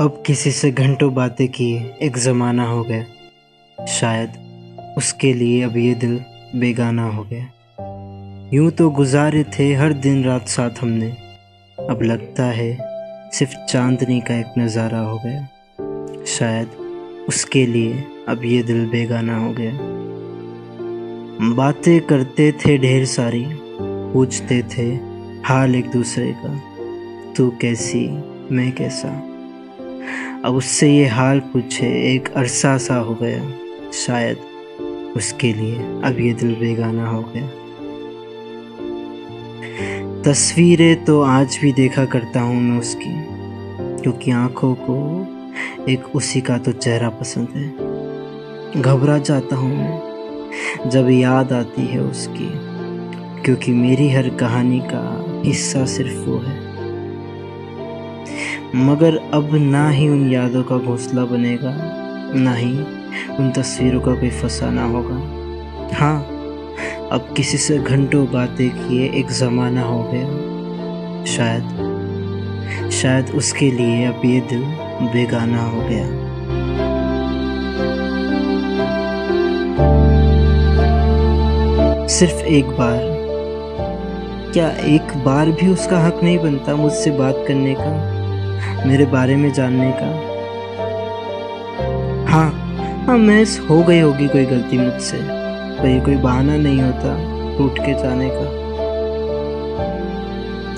अब किसी से घंटों बातें किए एक ज़माना हो गया। शायद उसके लिए अब ये दिल बेगाना हो गया। यूँ तो गुजारे थे हर दिन रात साथ हमने। अब लगता है सिर्फ़ चांदनी का एक नज़ारा हो गया। शायद उसके लिए अब ये दिल बेगाना हो गया। बातें करते थे ढेर सारी, पूछते थे हाल एक दूसरे का, तू कैसी, मैं कैसा? अब उससे ये हाल पूछे, एक अरसा सा हो गया, शायद उसके लिए अब ये दिल बेगाना हो गया। तस्वीरें तो आज भी देखा करता हूँ मैं उसकी, क्योंकि आँखों को एक उसी का तो चेहरा पसंद है। घबरा जाता हूँ मैं जब याद आती है उसकी, क्योंकि मेरी हर कहानी का हिस्सा सिर्फ़ वो है। मगर अब ना ही उन यादों का घोंसला बनेगा, ना ही उन तस्वीरों का कोई फसाना होगा। हाँ अब किसी से घंटों बातें किए एक ज़माना हो गया। शायद शायद उसके लिए अब ये दिल बेगाना हो गया। सिर्फ़ एक बार। क्या एक बार भी उसका हक नहीं बनता मुझसे बात करने का? मेरे बारे में जानने का। हाँ हाँ महस हो गई होगी कोई गलती मुझसे। पर ये कोई बहाना नहीं होता टूट के जाने का।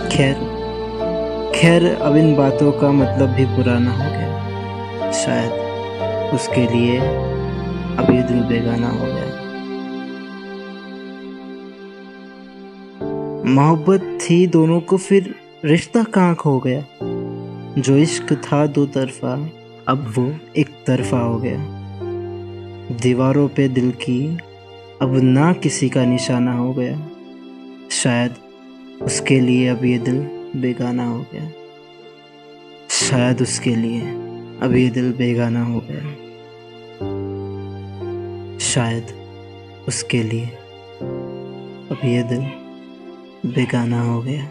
खैर खैर, अब इन बातों का मतलब भी पुराना हो गया। शायद उसके लिए अब ये दिल बेगाना हो गया। मोहब्बत थी दोनों को फिर रिश्ता कहाँ खो गया? जो इश्क था दो तरफा, अब वो एक तरफा हो गया। दीवारों पे दिल की अब ना किसी का निशाना हो गया। शायद उसके लिए अब ये दिल बेगाना हो गया। शायद उसके लिए अब ये दिल बेगाना हो गया। शायद उसके लिए अब ये दिल बेगाना हो गया।